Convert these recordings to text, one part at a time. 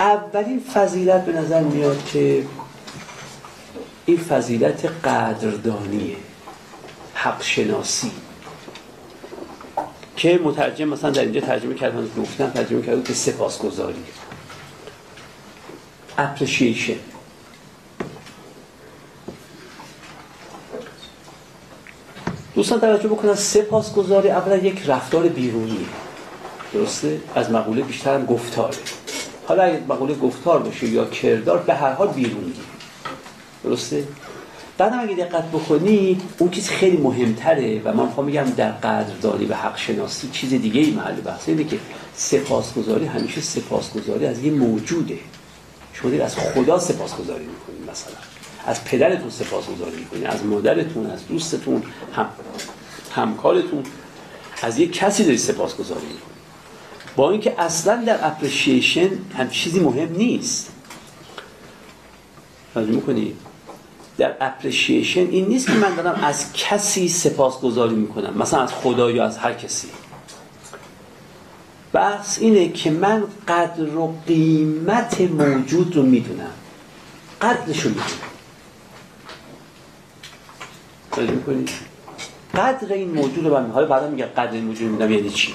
اولین فضیلت به نظر میاد که این فضیلت قدردانیه حق شناسی که مترجم مثلا در اینجا ترجمه کردن گفتن ترجمه کرده که سپاسگزاری. اپریشیشن دوستان توجه بکنن سپاسگزاری اولا یک رفتار بیرونی درسته؟ از مقوله بیشتر هم گفتاره. حالا اگه مقوله گفتار باشه یا کردار به هر حال بیرونی درسته؟ بعدم اگه دقت بکنی اون چیز خیلی مهمتره و من می‌خوام بگم در قدردانی و حق شناسی چیز دیگه ای محل بحثه اینه که سپاسگزاری همیشه سپاسگزاری از یه موجوده. شما از خدا سپاسگزاری می‌کنید مثلا. از پدرتون سپاسگزاری می‌کنید از مادرتون از دوستتون هم همکارتون. از یک کسی دارید سپاسگزاری می‌کنید. با اینکه اصلا در appreciation هم چیزی مهم نیست. توجه می‌کنید در appreciation این نیست که من دارم از کسی سپاسگزاری می‌کنم مثلا از خدا یا از هر کسی. بحث اینه که من قدر و قیمت موجود رو می‌دونم. قدرش رو می‌دونم قدر این موجود رو من حالا بعدا میگم قدر این موجود رو می‌دونم یعنی چی.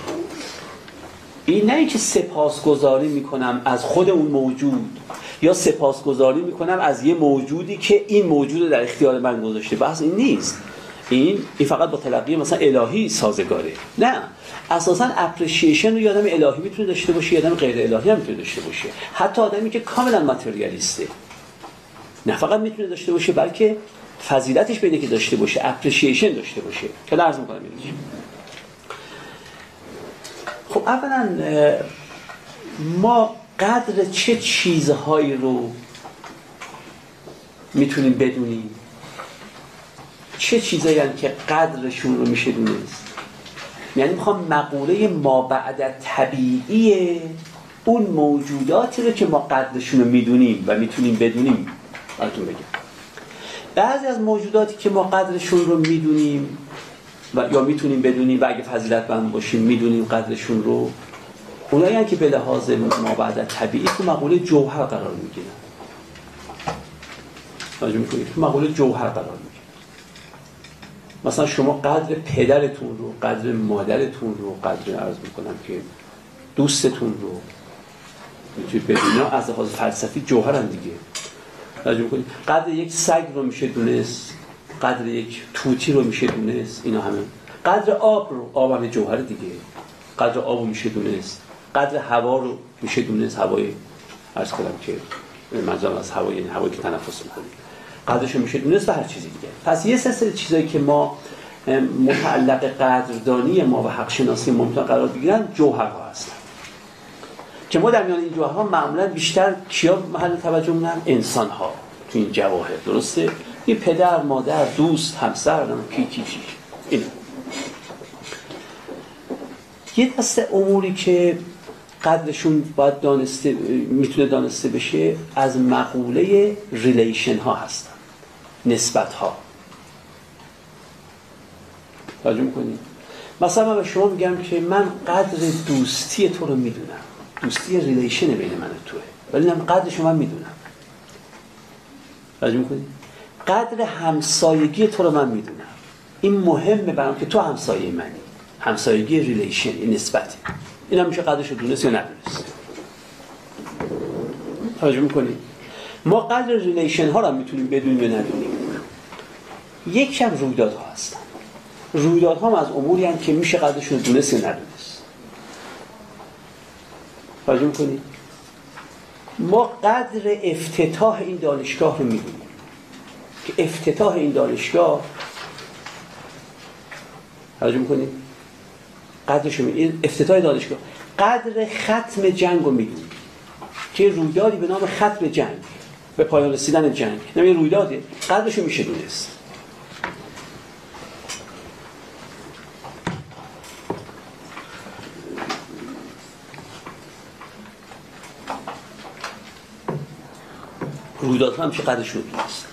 این نه اینکه سپاسگزاری می‌کنم از خود اون موجود یا سپاسگزاری می‌کنم از یه موجودی که این موجود در اختیار من گذاشته. بحث این نیست. این این فقط با تلقی مثلا الهی سازگاره. نه. اساسا اپریشیشن رو یادم الهی می‌تونه داشته باشه یادم غیر الهی هم می‌تونه داشته باشه. حتی آدمی که کاملا ماتریالیسته. نه فقط می‌تونه داشته باشه بلکه فضیلتش بینه که داشته باشه اپریشیشن داشته باشه. که عرض می‌کنم خب اولا ما قدر چه چیزهایی رو می‌تونیم بدونیم؟ چه چیزایی که قدرشون رو میشه دونست؟ یعنی می‌خوام مقوله ما بعد طبیعی اون موجوداتی رو که ما قدرشون رو می‌دونیم و می‌تونیم بدونیم براتون بگم. بعضی از موجوداتی که ما قدرشون رو می‌دونیم و یا می‌تونیم بدونیم و اگه فضیلت بند باشیم می‌دونیم قدرشون رو. اونایی که به لحاظ ما بعد طبیعی تو مقوله جوهر قرار می‌گیرن. توجه می‌کنید؟ تو مقوله جوهر قرار می‌گیرن. مثلا شما قدر پدرتون رو قدر مادرتون رو قدر عرض می‌کنم که دوستتون رو می‌تونید بدونید. از لحاظ فلسفی جوهرن دیگه. توجه می‌کنید؟ قدر یک سگ رو میشه دونست. قدر یک توتی رو میشه دونست اینا همه. قدر آب رو آب همه جوهر دیگه. قدر آب رو میشه دونست. قدر هوا رو میشه دونست هوای ارز کنم که منظورم از هوای یعنی هوایی که تنفس می‌کنیم قدرش میشه دونست و هر چیزی دیگه. پس یه سلسله چیزایی که ما متعلق قدردانی ما و حق شناسی ما قرار بگیرن جوهرها هستن. که ما در میان این جوهرها معمولا بیشتر کیا محل توجه مونن انسان ها تو این جواهر درسته؟ یه پدر مادر دوست همسر کی کی این یه دست اموری که قدرشون باید دانسته می‌تونه دانسته بشه از مقوله ریلیشن ها هستن. نسبت ها توجه می‌کنید مثلا من به شما میگم که من قدر دوستی تو رو می‌دونم. دوستی relation بین من و توه. ولی من قدر شما می‌دونم. توجه می‌کنید قدر همسایگی تو رو من می‌دونم. این مهمه برام که تو همسایه منی. همسایگی relation این نسبتی این هم میشه قدرش رو دونست یا ندونست. توجه می‌کنید ما قدر ریلیشن ها رو می‌تونیم بدونیم یا ندونیم. یک هم رویداد ها هستن. رویداد ها هم از اموری هم که میشه قدرشون دونست یا ندونست. توجه می‌کنید ما قدر افتتاح این دانشگاه رو می‌دونیم. که افتتاح این دانشگاه. توجه می‌کنید؟ قدرش این افتتاح دانشگاه. قدر ختم جنگ رو می‌دونیم که رویدادی به نام ختم جنگ به پایان رسیدن جنگ. نمی رویداده. قدرش رو میشه دونست. رویداد هم چه قدرش رو دونست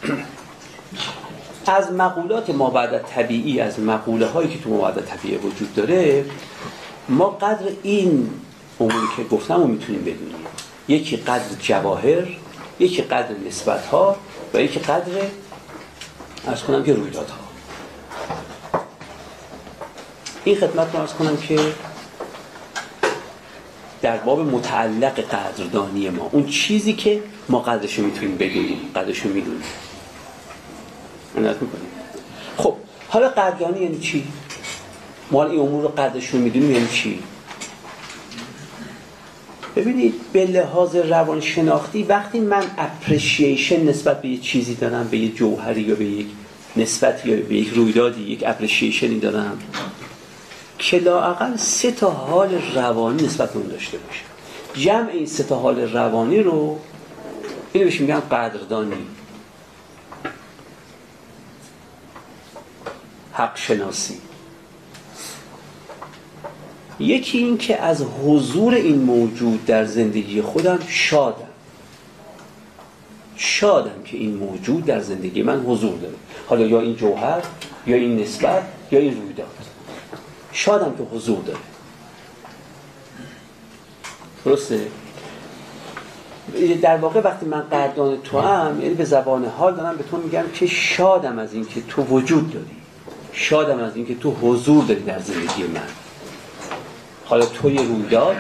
از مقولات ما بعد طبیعی از مقوله هایی که تو ما بعد طبیعی وجود داره ما قدر این اموری که گفتم رو می‌تونیم بدونیم. یکی قدر جواهر یکی قدر نسبت ها و یکی قدر ارز کنم که رویدادها. این خدمت رو ارز کنم که در باب متعلق قدردانی ما اون چیزی که ما قدرش می‌تونیم بدونیم قدرش می‌دونیم. خب حالا قدردانی یعنی چی؟ ما این امور رو قدرش رو می‌دونیم یعنی چی؟ ببینید به لحاظ روان شناختی وقتی من اپریشیشن نسبت به یه چیزی دارم به یه جوهری یا به یک نسبت یا به یک رویدادی یک اپریشیشنی دارم که لاقل سه تا حال روانی نسبت اون داشته باشه جمع این سه تا حال روانی رو اینو بهش میگن قدردانی حق شناسی یکی این که از حضور این موجود در زندگی خودم شادم. شادم که این موجود در زندگی من حضور داره. حالا یا این جوهر یا این نسبت یا این رویداد. شادم که حضور داره. درسته؟ در واقع وقتی من قدردان تو هم یعنی به زبان حال دارم به تو میگم که شادم از اینکه تو وجود داری. شادم از اینکه تو حضور داری در زندگی من. حالا توی رویداد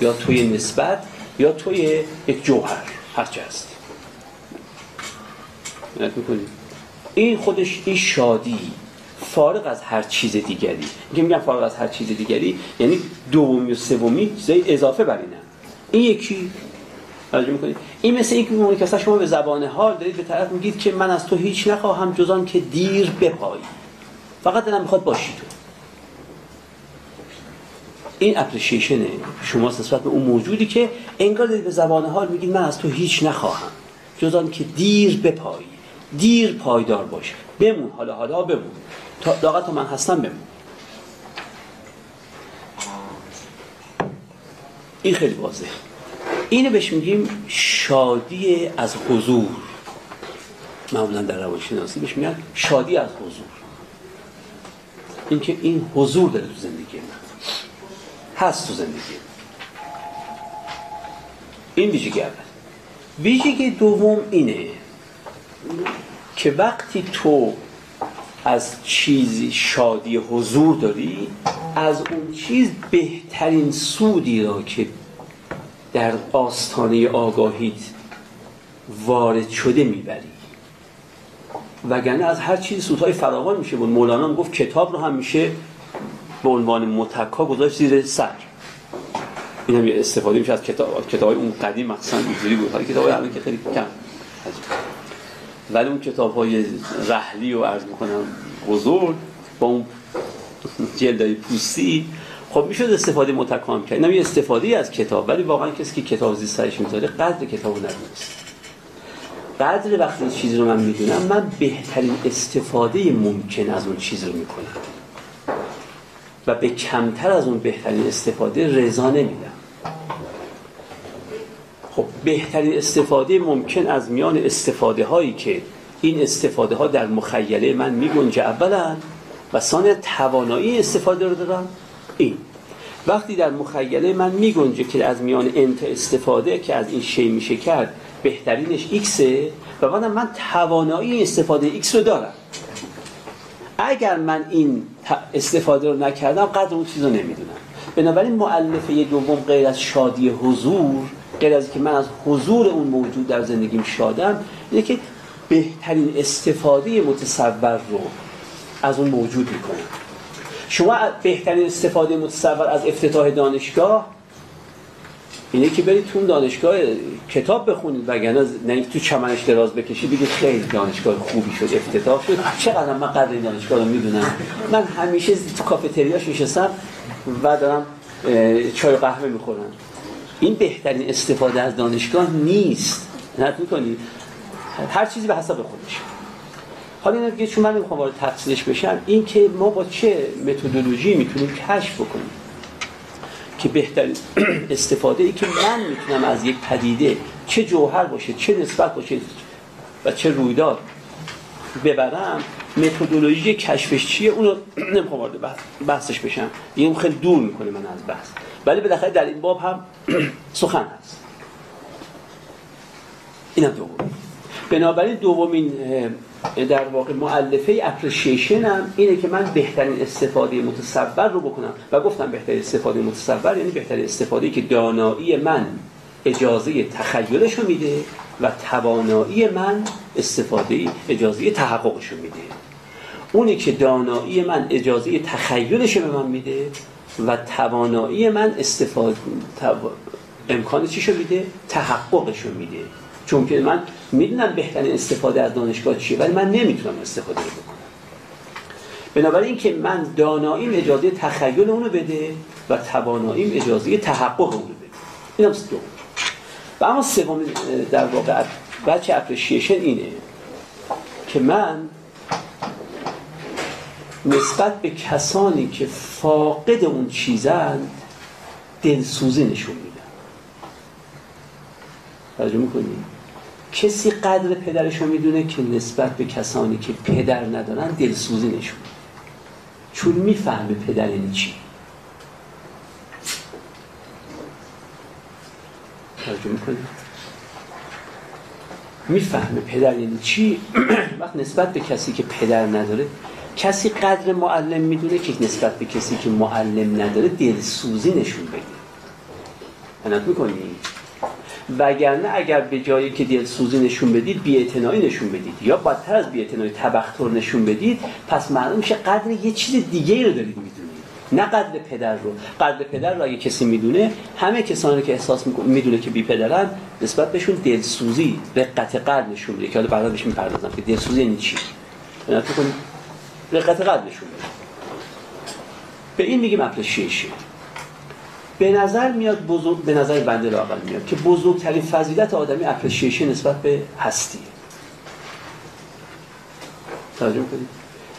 یا توی نسبت یا توی یک جوهر هر چه هست. این خودش این شادی فارغ از هر چیز دیگری. که میگم فارغ از هر چیز دیگری یعنی دومی و سومی چیزای اضافه بر این یکی. توجه می‌کنید این مثل اینکه میمونه که شما به زبان حال دارید به طرف میگید که من از تو هیچ نخواهم جز که دیر بپایی. فقط دلم می‌خواد باشی تو این اپریشیشن شما نسبت به اون موجودی که انگار دارید به زبان حال میگید من از تو هیچ نخواهم. جز که دیر بپایی دیر پایدار باشه بمون حالا حالا بمون. تا داغت من هستم بمون. این خیلی واضح اینو بهش میگیم شادی از حضور. معمولا در روانشناسی بهش میگن شادی از حضور. اینکه این حضور داره تو زندگی من. هست تو زندگی. این ویژگی اول. ویژگی دوم اینه که وقتی تو از چیزی شادی حضور داری از اون چیز بهترین سودی را که در آستانه آگاهیت وارد شده می‌بری. وگرنه از هر چیز سودهای فراوان میشه بود. مولانا گفت کتاب رو هم میشه به عنوان متکا گذاشت زیر سر. این هم استفاده میشه از کتاب کتاب اون قدیم مثلا اینجوری بود. حالا کتاب الان که خیلی کم. ولی اون کتاب های رحلی و عرض می‌کنم بزرگ با اون جلدای پوستی خب می‌شد استفاده متکام کرد. اینم استفاده از کتاب. ولی واقعا کسی که کتاب زیر سرش می‌ذاره قدر کتاب ندونست قدر وقتی چیزی رو من می‌دونم من بهترین استفاده ممکن از اون چیز رو می‌کنم. و به کمتر از اون بهترین استفاده رضا نمیدم. خب بهترین استفاده ممکن از میان استفاده هایی که این استفاده ها در مخیله من میگنجه اولا و ثانیا توانایی استفاده رو دارم این. وقتی در مخیله من میگنجه که از میان n تا استفاده که از این شی میشه کرد بهترینش X ه و بعد من توانایی استفاده X رو دارم. اگر من این استفاده رو نکردم قدر اون چیز رو نمی‌دونم. بنابراین معلفه دوم غیر از شادی حضور غیر از که من از حضور اون موجود در زندگیم شادم اینه که بهترین استفاده متصور رو از اون موجود می‌کنم. شما بهترین استفاده متصور از افتتاح دانشگاه اینه که برید تو دانشگاه کتاب بخونید وگرنه نه تو چمنش دراز بکشید دیگه خیلی دانشگاه خوبی شد افتتاح شد. چقدر من قدر این دانشگاه رو می‌دونم. من همیشه تو کافتریاش نشستم و دارم چای قهوه می‌خورم. این بهترین استفاده از دانشگاه نیست. نه می‌کنی. هر چیزی به حسب خودش. حالا این چون من نمی‌خوام وارد تفصیلش بشم این که ما با چه متدولوژی می‌تونیم کشف بکنیم؟ که بهترین استفاده ای که من می‌تونم از یک پدیده چه جوهر باشه چه نسبت باشه و چه رویداد ببرم متدولوژی کشفش چیه؟ اونو نمی‌خوام وارد بحثش بشم. این خیلی دور می‌کنه من از بحث. ولی بالاخره در این باب هم سخن هست. اینم دومی بنابراین دومین در واقع معلفه اپریشیشن هم اینه که من بهترین استفاده متصور رو بکنم. و گفتم بهترین استفاده متصور یعنی بهترین استفاده که دانایی من اجازه تخیلش رو میده و توانایی من استفاده اجازه تحققش رو میده. اونی که دانایی من اجازه تخیلش به من میده و توانایی من استفاده امکان چی میده؟ تحققش رو میده. چون که من می‌دونم بهترین استفاده از دانشگاه چیه ولی من نمی‌تونم استفاده رو بکنم. بنابراین که من داناییم اجازه تخیل اونو بده و تواناییم اجازه تحقق اونو بده. این هم دوم. و اما سوم در واقع بچه اپریشیشن اینه که من نسبت به کسانی که فاقد اون چیزن دلسوزی نشون میدن توجه می‌کنی؟ کسی قدر پدرش رو می‌دونه که نسبت به کسانی که پدر ندارن دلسوزی نشون چون می‌فهمه پدر یعنی چی. می‌فهمه پدر یعنی چی. وقت نسبت به کسی که پدر نداره کسی قدر معلم می‌دونه که نسبت به کسی که معلم نداره دلسوزی نشون بده. انت می‌کنی؟ وگرنه اگر به جایی که دلسوزی نشون بدید بی‌اعتنایی نشون بدید. یا بدتر از بی‌اعتنایی تبختر نشون بدید پس معلوم میشه قدر یه چیز دیگه رو دارید می‌دونید. نه قدر پدر رو. قدر پدر رو اگه کسی می‌دونه همه کسانی که احساس می‌دونه که بی پدرن نسبت بهشون دلسوزی رقت قلب نشون میده. که حالا بعدا بهش می‌پردازم که دلسوزی یعنی چی؟ رقت قلب نشون میده. به این میگیم appreciation به نظر میاد بزرگ به نظر بنده لاقل میاد که بزرگترین فضیلت آدمی appreciation نسبت به هستی توجه کنید.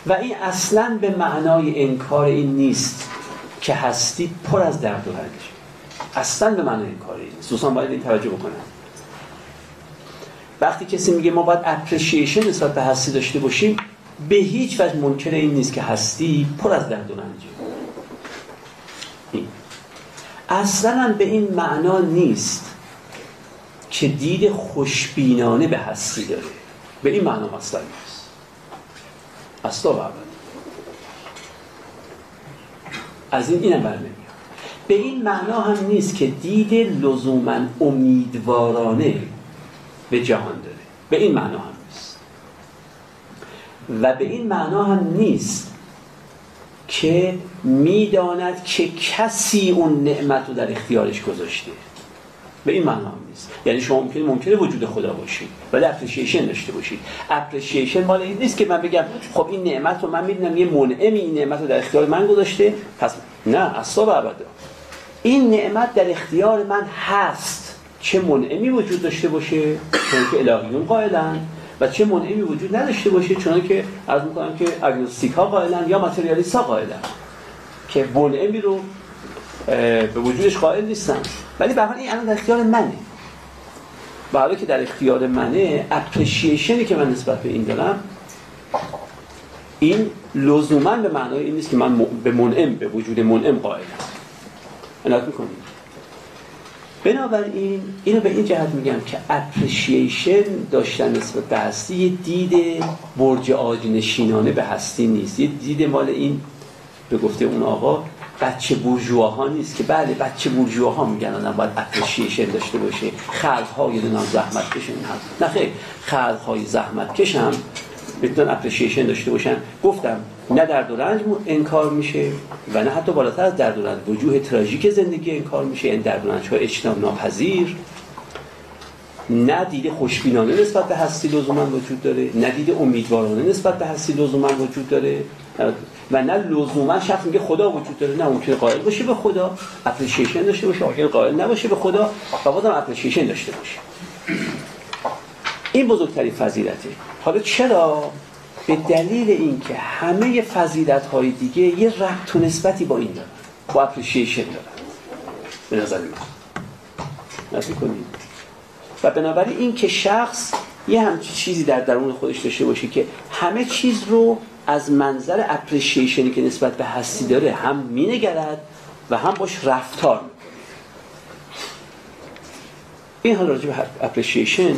و این اصلا به معنای انکار این نیست که هستی پر از درد و رنج اصلا به معنای انکار این نیست. دوستان باید این توجه بکنن. وقتی کسی میگه ما باید اپریشیشن نسبت به هستی داشته باشیم به هیچ وجه منکر این نیست که هستی پر از درد و رنجه اصلا به این معنا نیست که دید خوشبینانه به هستی داره. به این معنا اصلا نیست. اصلا و از این اینم برنمیاد به این معنا هم نیست که دید لزوما امیدوارانه به جهان داره. به این معنا هم نیست. و به این معنا هم نیست که می‌داند که کسی اون نعمت رو در اختیارش گذاشته. به این معنا نیست. یعنی شما ممکنه منکر وجود خدا باشید ولی appreciation داشته باشید. appreciation مال این نیست که من بگم خب این نعمت رو من می‌دونم یه منعم این نعمت رو در اختیار من گذاشته پس نه اصلا ابدا. این نعمت در اختیار من هست. چه منعمی وجود داشته باشه؟ چنان که الهیون قائلن. و چه منعمی وجود نداشته باشه چنان که عرض می‌کنم که agnostic ها قائلن یا ماتریالیست ها قائلن که منعمی رو به وجودش قائل نیستن. ولی به این الان در اختیار منه. و حالا که در اختیار منه اپریشیشنی که من نسبت به این دارم این لزوما به معنای این نیست که من به منعم به وجود منعم قائلم. عنایت می‌کنیم بنابراین اینو به این جهت میگم که اپریشیشن داشتن نسبت به هستی یه دید برج عاج‌نشینانه به هستی نیست. یه دید مال این به گفته اون آقا بچه بورژواها نیست که بله بچه بورژواها میگن آدم باید appreciation داشته باشه. خلق های زحمت کشن نه خیر خلق های زحمت کشم می‌تونن appreciation داشته باشن. گفتم نه درد و رنج انکار میشه و نه حتی بالاتر از درد و رنج. وجوه تراژیک زندگی انکار میشه این درد و رنج های اجتناب ناپذیر. نه دید خوشبینانه نسبت به هستی لزوما وجود داره نه دید امیدوارانه نسبت به هستی لزوما وجود داره. و نه لزوما شخص میگه خدا وجود داره نه ممکنه قائل باشه به خدا. appreciation داشته باشه ممکن قائل نباشه به خدا. و بازم appreciation داشته باشه. این بزرگترین فضیلته. حالا چرا؟ به دلیل اینکه همه فضیلت های دیگه یه ربط و نسبتی با این دارن با appreciation دارن. به نظر کنید. و بنابراین این که شخص یه همچی چیزی در درون خودش داشته باشه که همه چیز رو از منظر اپریشیشنی که نسبت به هستی داره هم مینگرد و هم باش رفتار این حال راجع به اپریشیشن